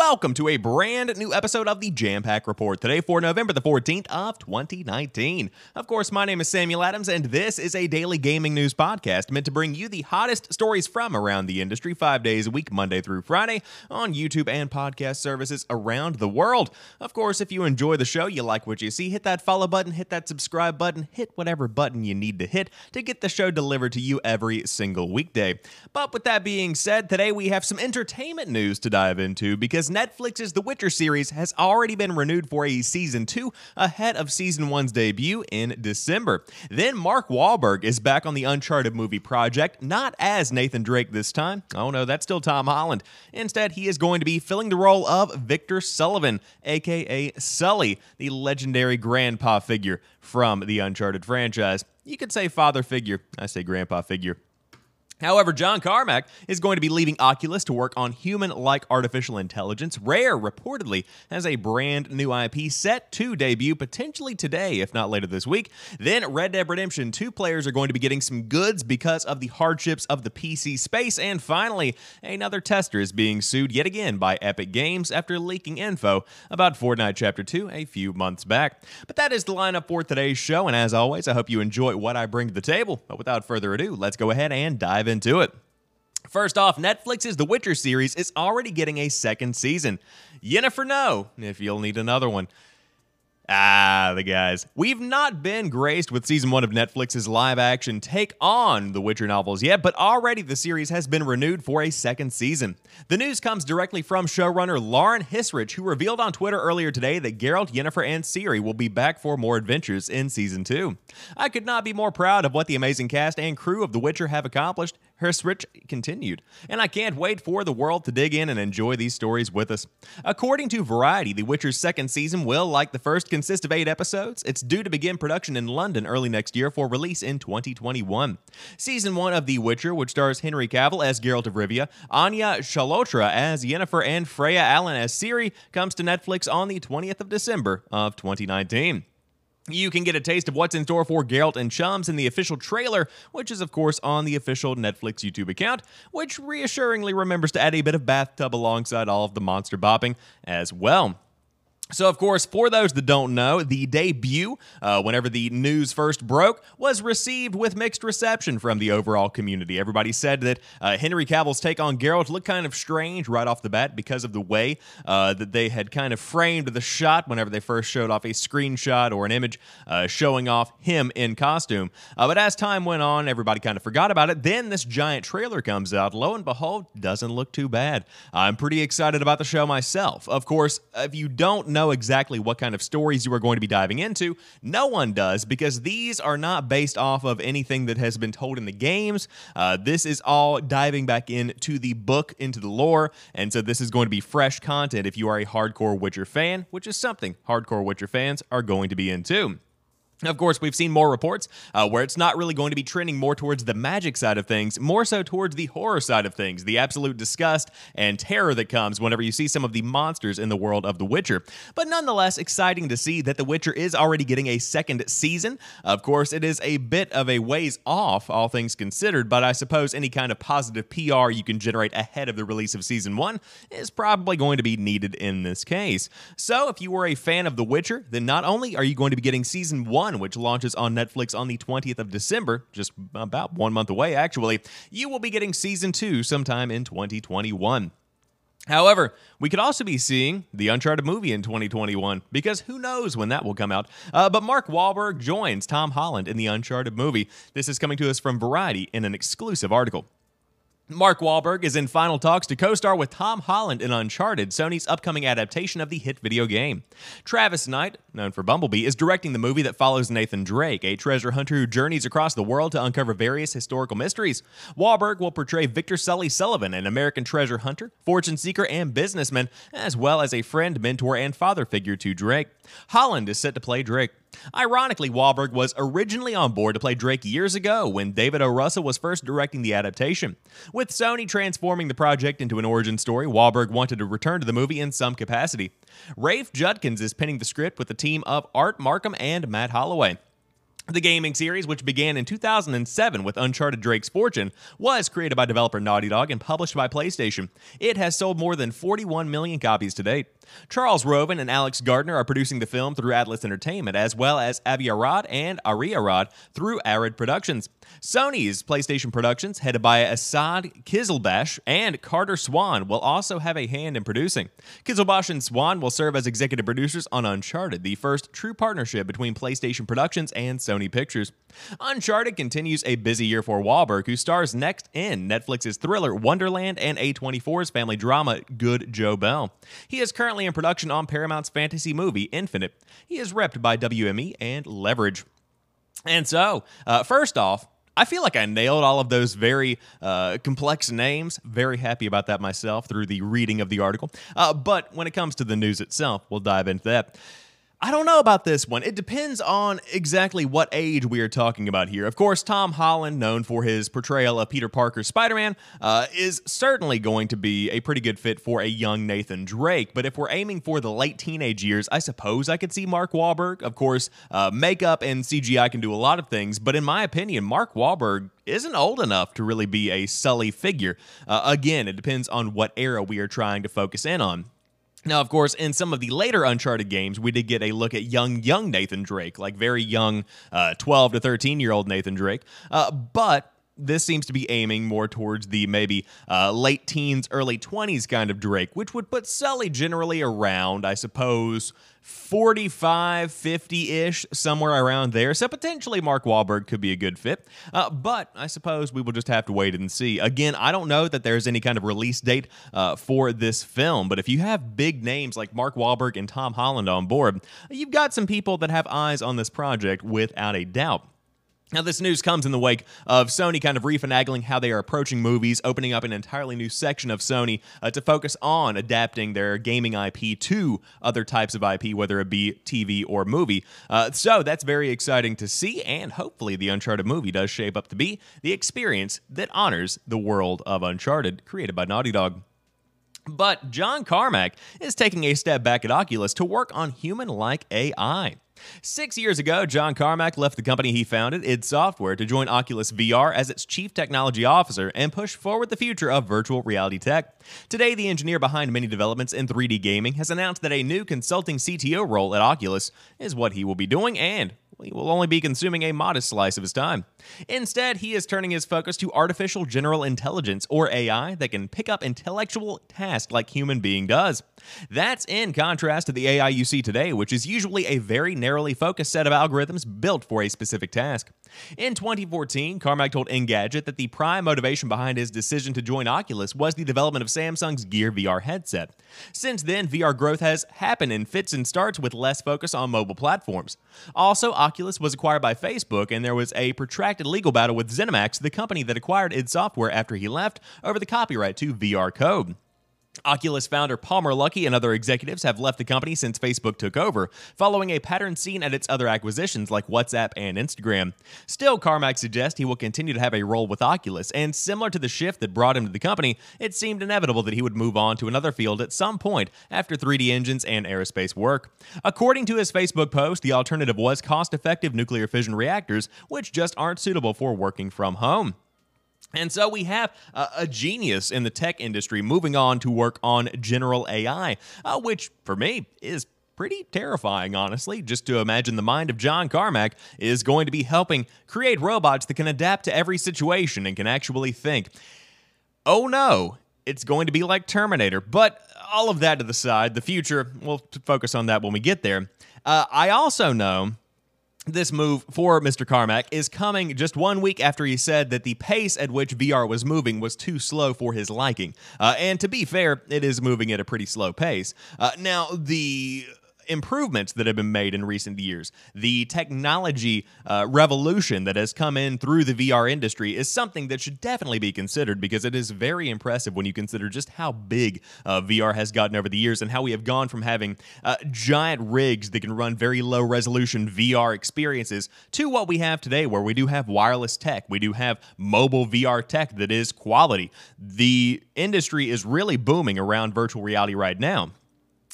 welcome to a brand new episode of the Jampack Report. Today for November the 14th of 2019. Of course, my name is Samuel Adams, and this is a daily gaming news podcast meant to bring you the hottest stories from around the industry five days a week, Monday through Friday, on YouTube and podcast services around the world. Of course, if you enjoy the show, you like what you see, hit that follow button, hit that subscribe button, hit whatever button you need to hit to get the show delivered to you every single weekday. But with that being said, today we have some entertainment news to dive into because Netflix's The Witcher series has already been renewed for a season 2 ahead of season 1's debut in December. Then Mark Wahlberg is back on the Uncharted movie project, not as Nathan Drake this time. Oh no, that's still Tom Holland. Instead, he is going to be filling the role of Victor Sullivan, aka Sully, the legendary grandpa figure from the Uncharted franchise. You could say father figure, I say grandpa figure. However, John Carmack is going to be leaving Oculus to work on human like artificial intelligence. Rare reportedly has a brand new IP set to debut potentially today, if not later this week. Then, Red Dead Redemption 2 players are going to be getting some goods because of the hardships of the PC space. And finally, another tester is being sued yet again by Epic Games after leaking info about Fortnite Chapter 2 a few months back. But that is the lineup for today's show, and as always, I hope you enjoy what I bring to the table. But without further ado, let's go ahead and dive into it. First off, Netflix's The Witcher series is already getting a second season. You never know if you'll need another one. Ah, the guys. We've not been graced with season one of Netflix's live action take on the Witcher novels yet, but already the series has been renewed for a second season. The news comes directly from showrunner Lauren Hissrich, who revealed on Twitter earlier today that Geralt, Yennefer, and Ciri will be back for more adventures in season two. I could not be more proud of what the amazing cast and crew of The Witcher have accomplished. Hissrich continued, and I can't wait for the world to dig in and enjoy these stories with us. According to Variety, The Witcher's second season will, like the first, consist of eight episodes. It's due to begin production in London early next year for release in 2021. Season one of The Witcher, which stars Henry Cavill as Geralt of Rivia, Anya Chalotra as Yennefer, and Freya Allan as Ciri, comes to Netflix on the 20th of December of 2019. You can get a taste of what's in store for Geralt and Chums in the official trailer, which is, of course, on the official Netflix YouTube account, which reassuringly remembers to add a bit of bathtub alongside all of the monster bopping as well. So, of course, for those that don't know, the debut, uh, whenever the news first broke, was received with mixed reception from the overall community. Everybody said that uh, Henry Cavill's take on Geralt looked kind of strange right off the bat because of the way uh, that they had kind of framed the shot whenever they first showed off a screenshot or an image uh, showing off him in costume. Uh, but as time went on, everybody kind of forgot about it. Then this giant trailer comes out. Lo and behold, doesn't look too bad. I'm pretty excited about the show myself. Of course, if you don't know, know exactly what kind of stories you are going to be diving into. No one does because these are not based off of anything that has been told in the games. Uh, this is all diving back into the book, into the lore, and so this is going to be fresh content if you are a hardcore Witcher fan, which is something hardcore Witcher fans are going to be into. Of course, we've seen more reports uh, where it's not really going to be trending more towards the magic side of things, more so towards the horror side of things, the absolute disgust and terror that comes whenever you see some of the monsters in the world of The Witcher. But nonetheless, exciting to see that The Witcher is already getting a second season. Of course, it is a bit of a ways off, all things considered, but I suppose any kind of positive PR you can generate ahead of the release of season one is probably going to be needed in this case. So, if you were a fan of The Witcher, then not only are you going to be getting season one, which launches on Netflix on the 20th of December, just about one month away, actually, you will be getting season two sometime in 2021. However, we could also be seeing the Uncharted movie in 2021 because who knows when that will come out. Uh, but Mark Wahlberg joins Tom Holland in the Uncharted movie. This is coming to us from Variety in an exclusive article. Mark Wahlberg is in final talks to co star with Tom Holland in Uncharted, Sony's upcoming adaptation of the hit video game. Travis Knight, known for Bumblebee, is directing the movie that follows Nathan Drake, a treasure hunter who journeys across the world to uncover various historical mysteries. Wahlberg will portray Victor Sully Sullivan, an American treasure hunter, fortune seeker, and businessman, as well as a friend, mentor, and father figure to Drake. Holland is set to play Drake. Ironically, Wahlberg was originally on board to play Drake years ago when David O. Russell was first directing the adaptation. With Sony transforming the project into an origin story, Wahlberg wanted to return to the movie in some capacity. Rafe Judkins is penning the script with the team of Art Marcum and Matt Holloway. The gaming series, which began in 2007 with Uncharted Drake's Fortune, was created by developer Naughty Dog and published by PlayStation. It has sold more than 41 million copies to date. Charles Roven and Alex Gardner are producing the film through Atlas Entertainment, as well as Avi Arad and Ari Arad through Arad Productions. Sony's PlayStation Productions, headed by Asad Qizilbash and Carter Swan, will also have a hand in producing. Kizilbash and Swan will serve as executive producers on Uncharted, the first true partnership between PlayStation Productions and Sony Sony Pictures. Uncharted continues a busy year for Wahlberg, who stars next in Netflix's thriller Wonderland and A24's family drama Good Joe Bell. He is currently in production on Paramount's fantasy movie Infinite. He is repped by WME and Leverage. And so, uh, first off, I feel like I nailed all of those very uh, complex names. Very happy about that myself through the reading of the article. Uh, but when it comes to the news itself, we'll dive into that. I don't know about this one. It depends on exactly what age we are talking about here. Of course, Tom Holland, known for his portrayal of Peter Parker's Spider Man, uh, is certainly going to be a pretty good fit for a young Nathan Drake. But if we're aiming for the late teenage years, I suppose I could see Mark Wahlberg. Of course, uh, makeup and CGI can do a lot of things, but in my opinion, Mark Wahlberg isn't old enough to really be a Sully figure. Uh, again, it depends on what era we are trying to focus in on. Now, of course, in some of the later Uncharted games, we did get a look at young, young Nathan Drake, like very young, uh, 12 to 13 year old Nathan Drake. Uh, but this seems to be aiming more towards the maybe uh, late teens, early 20s kind of Drake, which would put Sully generally around, I suppose, 45, 50 ish, somewhere around there. So potentially Mark Wahlberg could be a good fit. Uh, but I suppose we will just have to wait and see. Again, I don't know that there's any kind of release date uh, for this film, but if you have big names like Mark Wahlberg and Tom Holland on board, you've got some people that have eyes on this project without a doubt. Now, this news comes in the wake of Sony kind of refinagling how they are approaching movies, opening up an entirely new section of Sony uh, to focus on adapting their gaming IP to other types of IP, whether it be TV or movie. Uh, so that's very exciting to see, and hopefully, the Uncharted movie does shape up to be the experience that honors the world of Uncharted, created by Naughty Dog. But John Carmack is taking a step back at Oculus to work on human like AI. Six years ago, John Carmack left the company he founded, id Software, to join Oculus VR as its chief technology officer and push forward the future of virtual reality tech. Today, the engineer behind many developments in 3D gaming has announced that a new consulting CTO role at Oculus is what he will be doing and he will only be consuming a modest slice of his time. Instead, he is turning his focus to artificial general intelligence, or AI, that can pick up intellectual tasks like human being does. That's in contrast to the AI you see today, which is usually a very narrowly focused set of algorithms built for a specific task. In 2014, Carmack told Engadget that the prime motivation behind his decision to join Oculus was the development of Samsung's Gear VR headset. Since then, VR growth has happened in fits and starts with less focus on mobile platforms. Also, Oculus was acquired by Facebook, and there was a protracted legal battle with ZeniMax, the company that acquired id Software after he left, over the copyright to VR code. Oculus founder Palmer Luckey and other executives have left the company since Facebook took over, following a pattern seen at its other acquisitions like WhatsApp and Instagram. Still, Carmack suggests he will continue to have a role with Oculus, and similar to the shift that brought him to the company, it seemed inevitable that he would move on to another field at some point after 3D engines and aerospace work. According to his Facebook post, the alternative was cost effective nuclear fission reactors, which just aren't suitable for working from home. And so we have uh, a genius in the tech industry moving on to work on general AI, uh, which for me is pretty terrifying, honestly. Just to imagine the mind of John Carmack is going to be helping create robots that can adapt to every situation and can actually think. Oh no, it's going to be like Terminator. But all of that to the side, the future, we'll focus on that when we get there. Uh, I also know this move for Mr. Carmack is coming just one week after he said that the pace at which VR was moving was too slow for his liking. Uh, and to be fair, it is moving at a pretty slow pace. Uh, now, the improvements that have been made in recent years, the technology uh, revolution that has come in through the VR industry is something that should definitely be considered because it is very impressive when you consider just how big uh, VR has gotten over the years and how we have gone from having uh, giant rigs that can run very low resolution VR experiences to what we have today, where we do have wireless tech, we do have mobile VR tech that is quality. The industry is really booming around virtual reality right now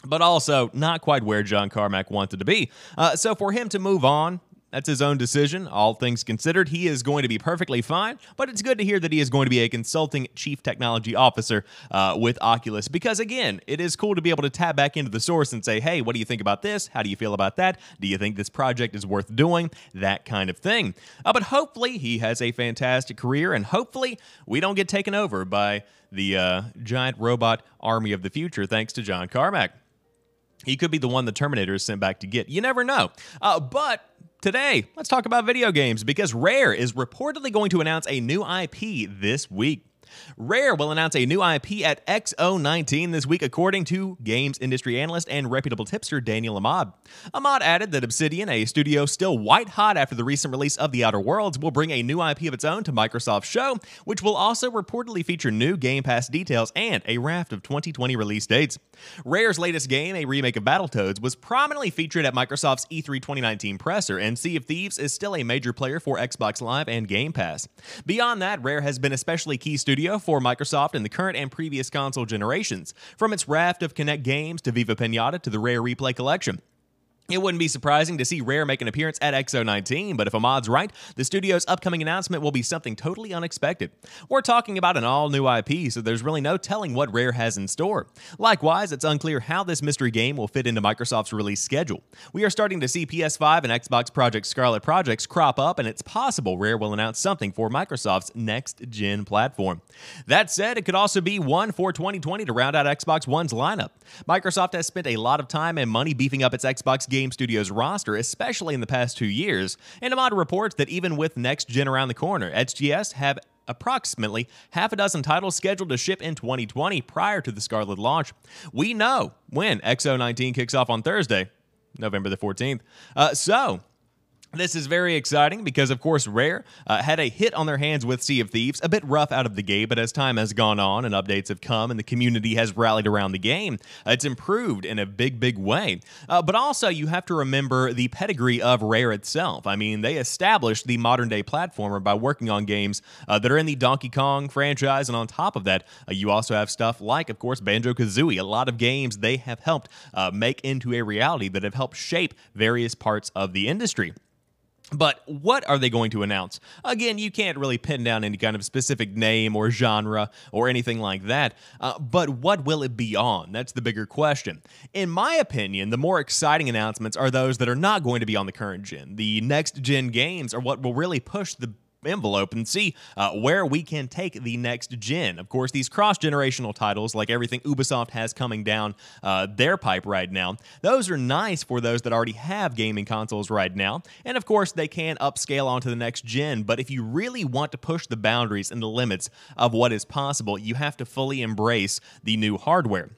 but also not quite where John Carmack wanted to be. Uh, so for him to move on, That's his own decision. All things considered, he is going to be perfectly fine, but it's good to hear that he is going to be a consulting chief technology officer uh, with Oculus because, again, it is cool to be able to tap back into the source and say, hey, what do you think about this? How do you feel about that? Do you think this project is worth doing? That kind of thing. Uh, but hopefully, he has a fantastic career, and hopefully, we don't get taken over by the uh, giant robot army of the future thanks to John Carmack. He could be the one the Terminator is sent back to get. You never know. Uh, but today, let's talk about video games because Rare is reportedly going to announce a new IP this week. Rare will announce a new IP at XO19 this week, according to games industry analyst and reputable tipster Daniel Ahmad. Ahmad added that Obsidian, a studio still white hot after the recent release of The Outer Worlds, will bring a new IP of its own to Microsoft's show, which will also reportedly feature new Game Pass details and a raft of 2020 release dates. Rare's latest game, a remake of Battletoads, was prominently featured at Microsoft's E3 2019 presser, and Sea of Thieves is still a major player for Xbox Live and Game Pass. Beyond that, Rare has been especially key studio for Microsoft in the current and previous console generations, from its raft of Kinect games to Viva Pinata to the Rare Replay Collection. It wouldn't be surprising to see Rare make an appearance at XO19, but if Ahmad's right, the studio's upcoming announcement will be something totally unexpected. We're talking about an all new IP, so there's really no telling what Rare has in store. Likewise, it's unclear how this mystery game will fit into Microsoft's release schedule. We are starting to see PS5 and Xbox Project Scarlett projects crop up, and it's possible Rare will announce something for Microsoft's next gen platform. That said, it could also be one for 2020 to round out Xbox One's lineup. Microsoft has spent a lot of time and money beefing up its Xbox Game Studios roster, especially in the past two years, and Ahmad reports that even with next gen around the corner, XGS have approximately half a dozen titles scheduled to ship in 2020 prior to the Scarlett launch. We know when XO19 kicks off on Thursday, November the 14th. Uh, so, this is very exciting because, of course, Rare uh, had a hit on their hands with Sea of Thieves, a bit rough out of the gate, but as time has gone on and updates have come and the community has rallied around the game, uh, it's improved in a big, big way. Uh, but also, you have to remember the pedigree of Rare itself. I mean, they established the modern day platformer by working on games uh, that are in the Donkey Kong franchise, and on top of that, uh, you also have stuff like, of course, Banjo Kazooie. A lot of games they have helped uh, make into a reality that have helped shape various parts of the industry. But what are they going to announce? Again, you can't really pin down any kind of specific name or genre or anything like that. Uh, but what will it be on? That's the bigger question. In my opinion, the more exciting announcements are those that are not going to be on the current gen. The next gen games are what will really push the envelope and see uh, where we can take the next gen. Of course, these cross generational titles, like everything Ubisoft has coming down uh, their pipe right now, those are nice for those that already have gaming consoles right now. And of course, they can upscale onto the next gen. But if you really want to push the boundaries and the limits of what is possible, you have to fully embrace the new hardware.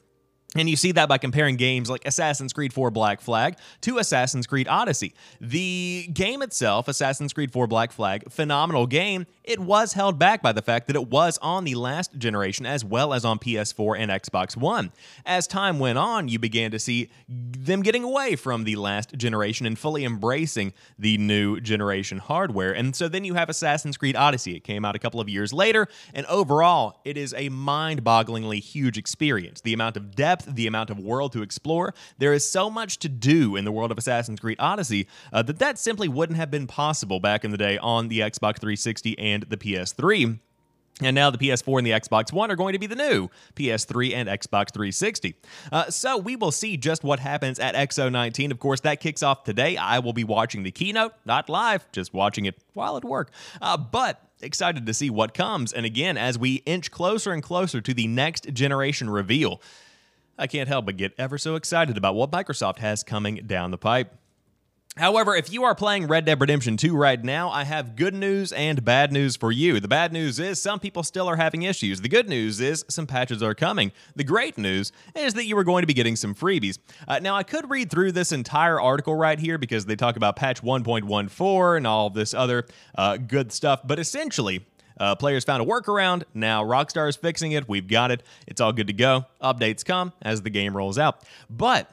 And you see that by comparing games like Assassin's Creed 4 Black Flag to Assassin's Creed Odyssey. The game itself, Assassin's Creed 4 Black Flag, phenomenal game. It was held back by the fact that it was on the last generation as well as on PS4 and Xbox One. As time went on, you began to see them getting away from the last generation and fully embracing the new generation hardware. And so then you have Assassin's Creed Odyssey. It came out a couple of years later, and overall, it is a mind bogglingly huge experience. The amount of depth depth, the amount of world to explore. There is so much to do in the world of Assassin's Creed Odyssey uh, that that simply wouldn't have been possible back in the day on the Xbox 360 and the PS3. And now the PS4 and the Xbox One are going to be the new PS3 and Xbox 360. Uh, so we will see just what happens at XO19. Of course, that kicks off today. I will be watching the keynote, not live, just watching it while at work. Uh, but excited to see what comes. And again, as we inch closer and closer to the next generation reveal, I can't help but get ever so excited about what Microsoft has coming down the pipe. However, if you are playing Red Dead Redemption 2 right now, I have good news and bad news for you. The bad news is some people still are having issues. The good news is some patches are coming. The great news is that you are going to be getting some freebies. Uh, now, I could read through this entire article right here because they talk about patch 1.14 and all this other uh, good stuff, but essentially, uh, players found a workaround. Now Rockstar is fixing it. We've got it. It's all good to go. Updates come as the game rolls out. But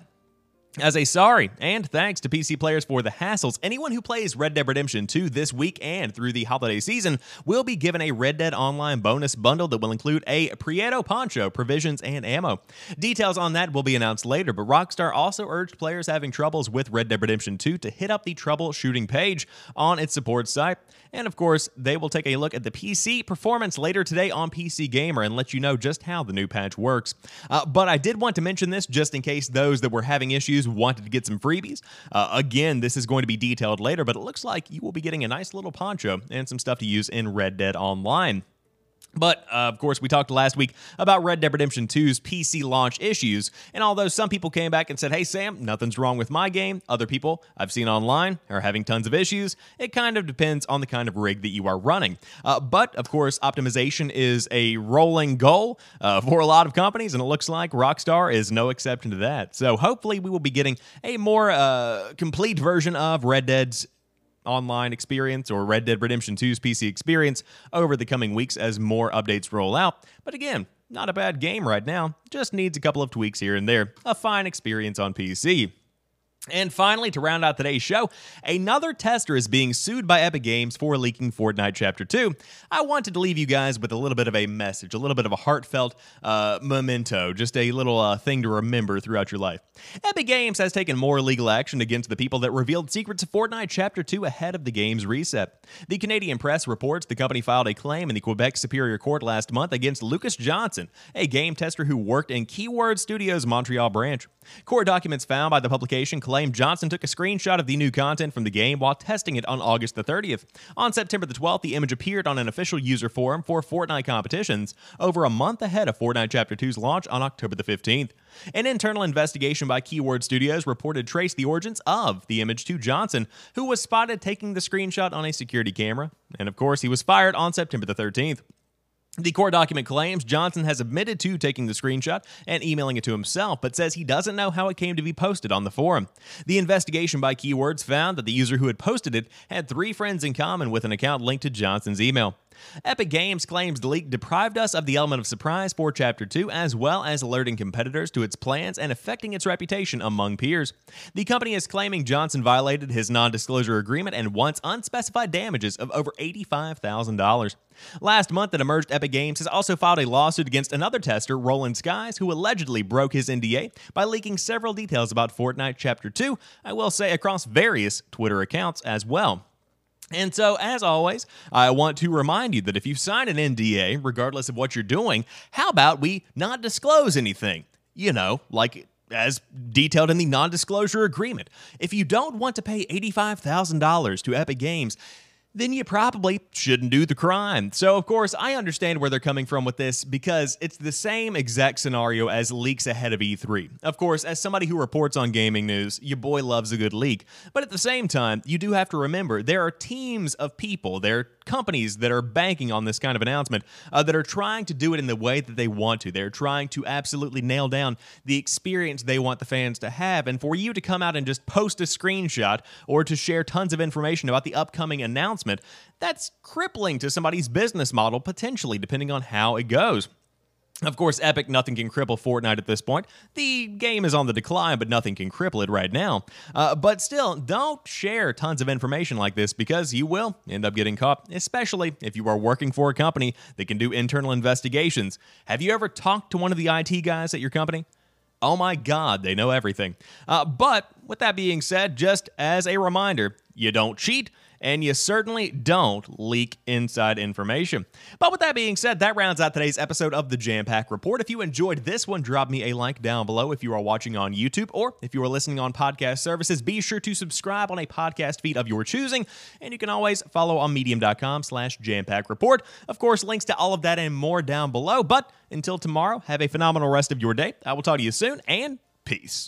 As a sorry and thanks to PC players for the hassles, anyone who plays Red Dead Redemption 2 this week and through the holiday season will be given a Red Dead Online bonus bundle that will include a Prieto poncho, provisions, and ammo. Details on that will be announced later, but Rockstar also urged players having troubles with Red Dead Redemption 2 to hit up the troubleshooting page on its support site. And of course, they will take a look at the PC performance later today on PC Gamer and let you know just how the new patch works. Uh, but I did want to mention this just in case those that were having issues wanted to get some freebies. Uh, again, this is going to be detailed later, but it looks like you will be getting a nice little poncho and some stuff to use in Red Dead Online. But uh, of course, we talked last week about Red Dead Redemption 2's PC launch issues. And although some people came back and said, hey, Sam, nothing's wrong with my game, other people I've seen online are having tons of issues. It kind of depends on the kind of rig that you are running. Uh, but of course, optimization is a rolling goal uh, for a lot of companies, and it looks like Rockstar is no exception to that. So hopefully, we will be getting a more uh, complete version of Red Dead's online experience or Red Dead Redemption 2's PC experience over the coming weeks as more updates roll out. But again, not a bad game right now, just needs a couple of tweaks here and there. A fine experience on PC. And finally, to round out today's show, another tester is being sued by Epic Games for leaking Fortnite Chapter 2. I wanted to leave you guys with a little bit of a message, a little bit of a heartfelt uh, memento, just a little uh, thing to remember throughout your life. Epic Games has taken more legal action against the people that revealed secrets of Fortnite Chapter 2 ahead of the game's reset. The Canadian press reports the company filed a claim in the Quebec Superior Court last month against Lucas Johnson, a game tester who worked in Keyword Studios' Montreal branch. Court documents found by the publication claim Johnson took a screenshot of the new content from the game while testing it on August the 30th. On September the 12th, the image appeared on an official user forum for Fortnite competitions, over a month ahead of Fortnite Chapter 2's launch on October the 15th. An internal investigation by Keyword Studios reported traced the origins of the image to Johnson, who was spotted taking the screenshot on a security camera. And of course, he was fired on September the 13th. The court document claims Johnson has admitted to taking the screenshot and emailing it to himself, but says he doesn't know how it came to be posted on the forum. The investigation by Keywords found that the user who had posted it had three friends in common with an account linked to Johnson's email. Epic Games claims the leak deprived us of the element of surprise for Chapter 2, as well as alerting competitors to its plans and affecting its reputation among peers. The company is claiming Johnson violated his non disclosure agreement and wants unspecified damages of over $85,000. Last month, it emerged Epic Games has also filed a lawsuit against another tester, Roland Sykes, who allegedly broke his NDA by leaking several details about Fortnite Chapter 2, I will say across various Twitter accounts as well. And so, as always, I want to remind you that if you sign an NDA, regardless of what you're doing, how about we not disclose anything? You know, like as detailed in the non disclosure agreement. If you don't want to pay $85,000 to Epic Games, then you probably shouldn't do the crime. So, of course, I understand where they're coming from with this because it's the same exact scenario as leaks ahead of E3. Of course, as somebody who reports on gaming news, your boy loves a good leak. But at the same time, you do have to remember there are teams of people, there are companies that are banking on this kind of announcement uh, that are trying to do it in the way that they want to. They're trying to absolutely nail down the experience they want the fans to have. And for you to come out and just post a screenshot or to share tons of information about the upcoming announcement, that's crippling to somebody's business model, potentially, depending on how it goes. Of course, Epic, nothing can cripple Fortnite at this point. The game is on the decline, but nothing can cripple it right now. Uh, but still, don't share tons of information like this because you will end up getting caught, especially if you are working for a company that can do internal investigations. Have you ever talked to one of the IT guys at your company? Oh my god, they know everything. Uh, but with that being said, just as a reminder, you don't cheat and you certainly don't leak inside information. But with that being said, that rounds out today's episode of the Jampack Report. If you enjoyed this one, drop me a like down below if you are watching on YouTube or if you are listening on podcast services. Be sure to subscribe on a podcast feed of your choosing, and you can always follow on medium.com slash jampack report. Of course, links to all of that and more down below. But until tomorrow, have a phenomenal rest of your day. I will talk to you soon, and peace.